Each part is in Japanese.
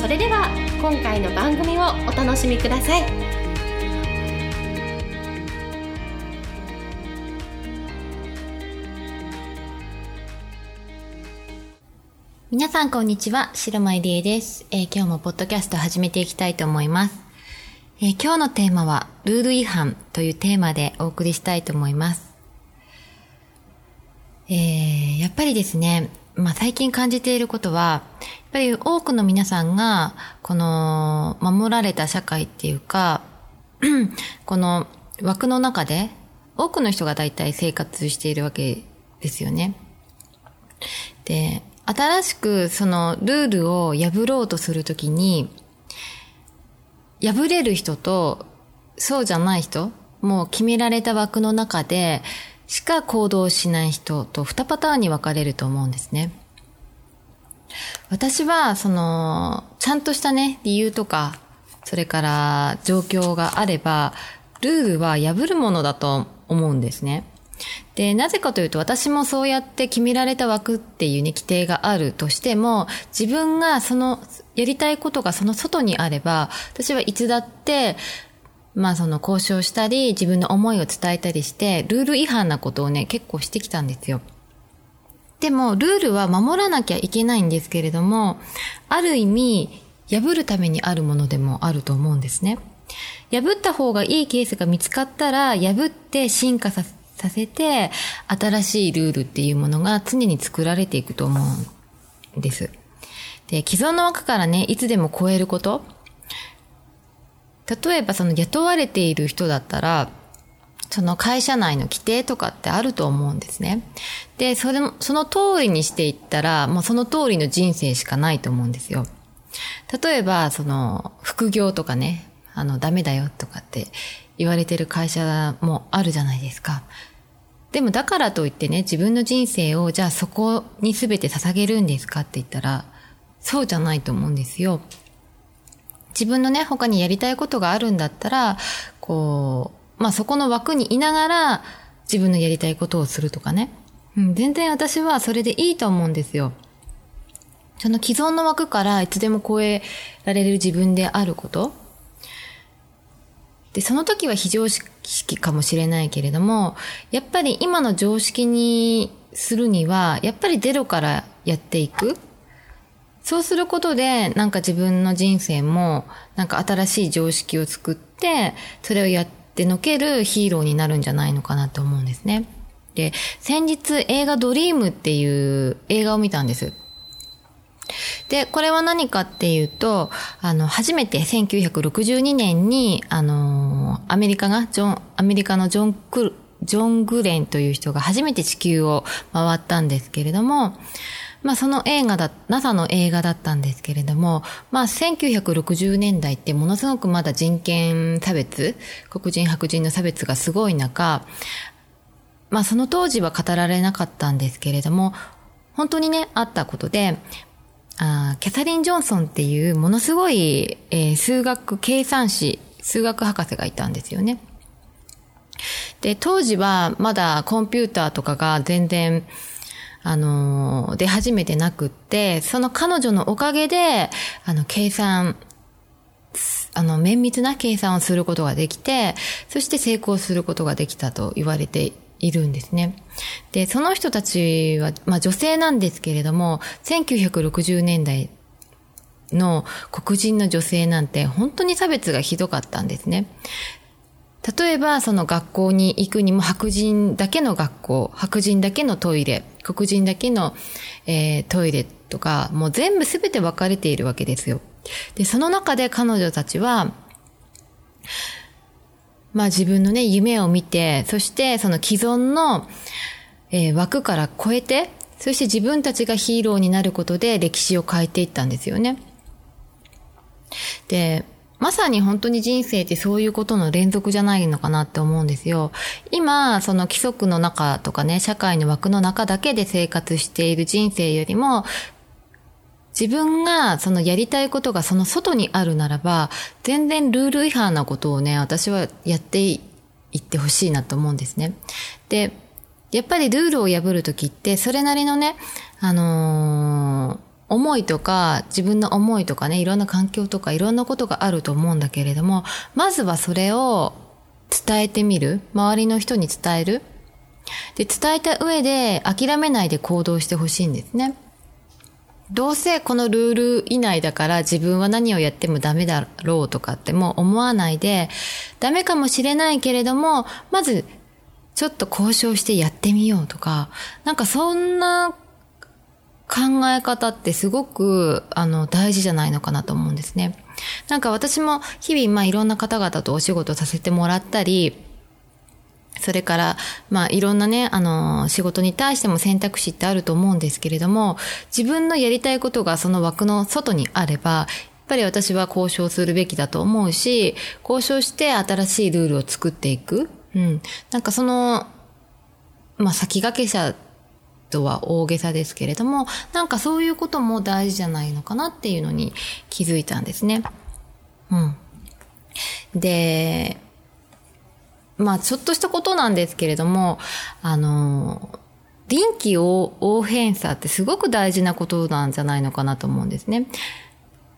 それでは今回の番組をお楽しみください皆さんこんにちは、白間入江です、えー、今日もポッドキャスト始めていきたいと思います。えー、今日のテーマは、ルール違反というテーマでお送りしたいと思います。えー、やっぱりですね、まあ、最近感じていることは、やっぱり多くの皆さんが、この、守られた社会っていうか、この枠の中で、多くの人が大体生活しているわけですよね。で、新しくそのルールを破ろうとするときに、破れる人とそうじゃない人、もう決められた枠の中で、しか行動しない人と2パターンに分かれると思うんですね。私は、その、ちゃんとしたね、理由とか、それから状況があれば、ルールは破るものだと思うんですね。で、なぜかというと私もそうやって決められた枠っていうね、規定があるとしても、自分がその、やりたいことがその外にあれば、私はいつだって、まあその交渉したり、自分の思いを伝えたりして、ルール違反なことをね、結構してきたんですよ。でも、ルールは守らなきゃいけないんですけれども、ある意味、破るためにあるものでもあると思うんですね。破った方がいいケースが見つかったら、破って進化させて、新しいルールっていうものが常に作られていくと思うんです。で、既存の枠からね、いつでも超えること、例えばその雇われている人だったら、その会社内の規定とかってあると思うんですね。で、それも、その通りにしていったら、もうその通りの人生しかないと思うんですよ。例えば、その、副業とかね、あの、ダメだよとかって言われてる会社もあるじゃないですか。でもだからといってね、自分の人生をじゃあそこに全て捧げるんですかって言ったら、そうじゃないと思うんですよ。自分のね、他にやりたいことがあるんだったら、こう、まあそこの枠にいながら自分のやりたいことをするとかね。うん、全然私はそれでいいと思うんですよ。その既存の枠からいつでも超えられる自分であること。で、その時は非常識かもしれないけれども、やっぱり今の常識にするには、やっぱりゼロからやっていく。そうすることで、なんか自分の人生も、なんか新しい常識を作って、それをやってのけるヒーローになるんじゃないのかなと思うんですね。で、先日映画ドリームっていう映画を見たんです。で、これは何かっていうと、あの、初めて1962年に、あの、アメリカが、ジョン、アメリカのジョン・クルジョン・グレンという人が初めて地球を回ったんですけれども、まあその映画だ、NASA の映画だったんですけれども、まあ1960年代ってものすごくまだ人権差別、黒人白人の差別がすごい中、まあその当時は語られなかったんですけれども、本当にね、あったことで、あキャサリン・ジョンソンっていうものすごい、えー、数学計算士、数学博士がいたんですよね。で、当時はまだコンピューターとかが全然、あの、出始めてなくって、その彼女のおかげで、あの、計算、あの、綿密な計算をすることができて、そして成功することができたと言われているんですね。で、その人たちは、まあ女性なんですけれども、1960年代の黒人の女性なんて本当に差別がひどかったんですね。例えば、その学校に行くにも白人だけの学校、白人だけのトイレ、黒人だけの、えー、トイレとか、もう全部すべて分かれているわけですよ。で、その中で彼女たちは、まあ自分のね、夢を見て、そしてその既存の、えー、枠から超えて、そして自分たちがヒーローになることで歴史を変えていったんですよね。で、まさに本当に人生ってそういうことの連続じゃないのかなって思うんですよ。今、その規則の中とかね、社会の枠の中だけで生活している人生よりも、自分がそのやりたいことがその外にあるならば、全然ルール違反なことをね、私はやっていってほしいなと思うんですね。で、やっぱりルールを破るときって、それなりのね、あのー思いとか、自分の思いとかね、いろんな環境とかいろんなことがあると思うんだけれども、まずはそれを伝えてみる。周りの人に伝える。で、伝えた上で諦めないで行動してほしいんですね。どうせこのルール以内だから自分は何をやってもダメだろうとかってもう思わないで、ダメかもしれないけれども、まずちょっと交渉してやってみようとか、なんかそんな考え方ってすごく、あの、大事じゃないのかなと思うんですね。なんか私も日々、まあいろんな方々とお仕事させてもらったり、それから、まあ、いろんなね、あの、仕事に対しても選択肢ってあると思うんですけれども、自分のやりたいことがその枠の外にあれば、やっぱり私は交渉するべきだと思うし、交渉して新しいルールを作っていく。うん。なんかその、まあ、先駆け者とは大げさですけれども、なんかそういうことも大事じゃないのかなっていうのに気づいたんですね。うん。で、まあちょっとしたことなんですけれども、あの、臨機応変さってすごく大事なことなんじゃないのかなと思うんですね。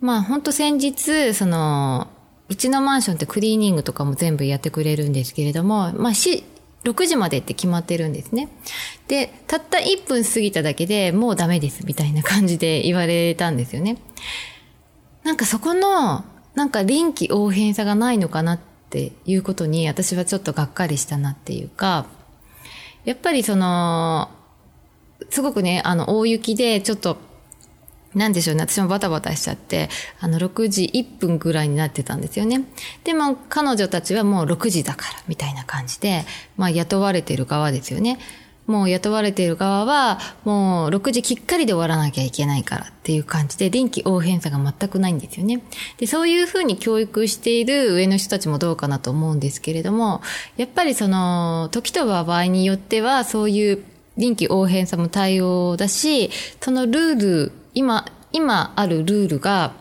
まあ本当先日、その、うちのマンションってクリーニングとかも全部やってくれるんですけれども、まあし、6時までって決まってるんですね。で、たった1分過ぎただけでもうダメですみたいな感じで言われたんですよね。なんかそこの、なんか臨機応変さがないのかなっていうことに私はちょっとがっかりしたなっていうか、やっぱりその、すごくね、あの、大雪でちょっとなんでしょうね。私もバタバタしちゃって、あの、6時1分ぐらいになってたんですよね。でも、彼女たちはもう6時だから、みたいな感じで、まあ、雇われてる側ですよね。もう雇われている側は、もう6時きっかりで終わらなきゃいけないからっていう感じで、臨機応変さが全くないんですよね。で、そういうふうに教育している上の人たちもどうかなと思うんですけれども、やっぱりその、時と場合によっては、そういう臨機応変さも対応だし、そのルール今、今あるルールが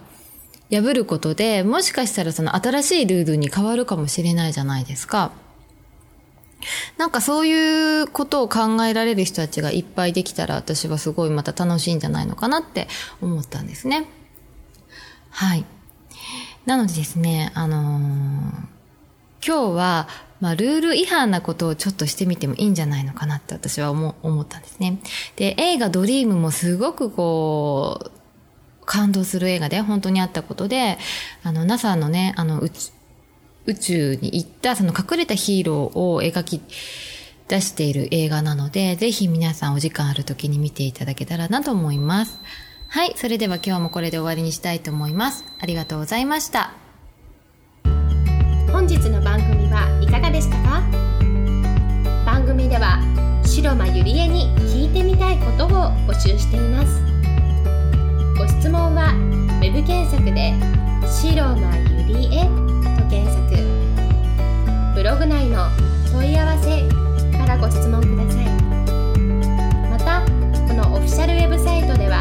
破ることで、もしかしたらその新しいルールに変わるかもしれないじゃないですか。なんかそういうことを考えられる人たちがいっぱいできたら私はすごいまた楽しいんじゃないのかなって思ったんですね。はい。なのでですね、あのー、今日はまあ、ルール違反なことをちょっとしてみてもいいんじゃないのかなって私は思思ったんですね。で、映画ドリームもすごくこう、感動する映画で本当にあったことで、あの、NASA のね、あの、宇宇宙に行ったその隠れたヒーローを描き出している映画なので、ぜひ皆さんお時間ある時に見ていただけたらなと思います。はい、それでは今日もこれで終わりにしたいと思います。ありがとうございました。本日の番組はいかがでしたか？番組では白間ゆりえに聞いてみたいことを募集しています。ご質問は web 検索で「白間ゆりえ」と検索。ブログ内の問い合わせからご質問ください。またこのオフィシャルウェブサイトでは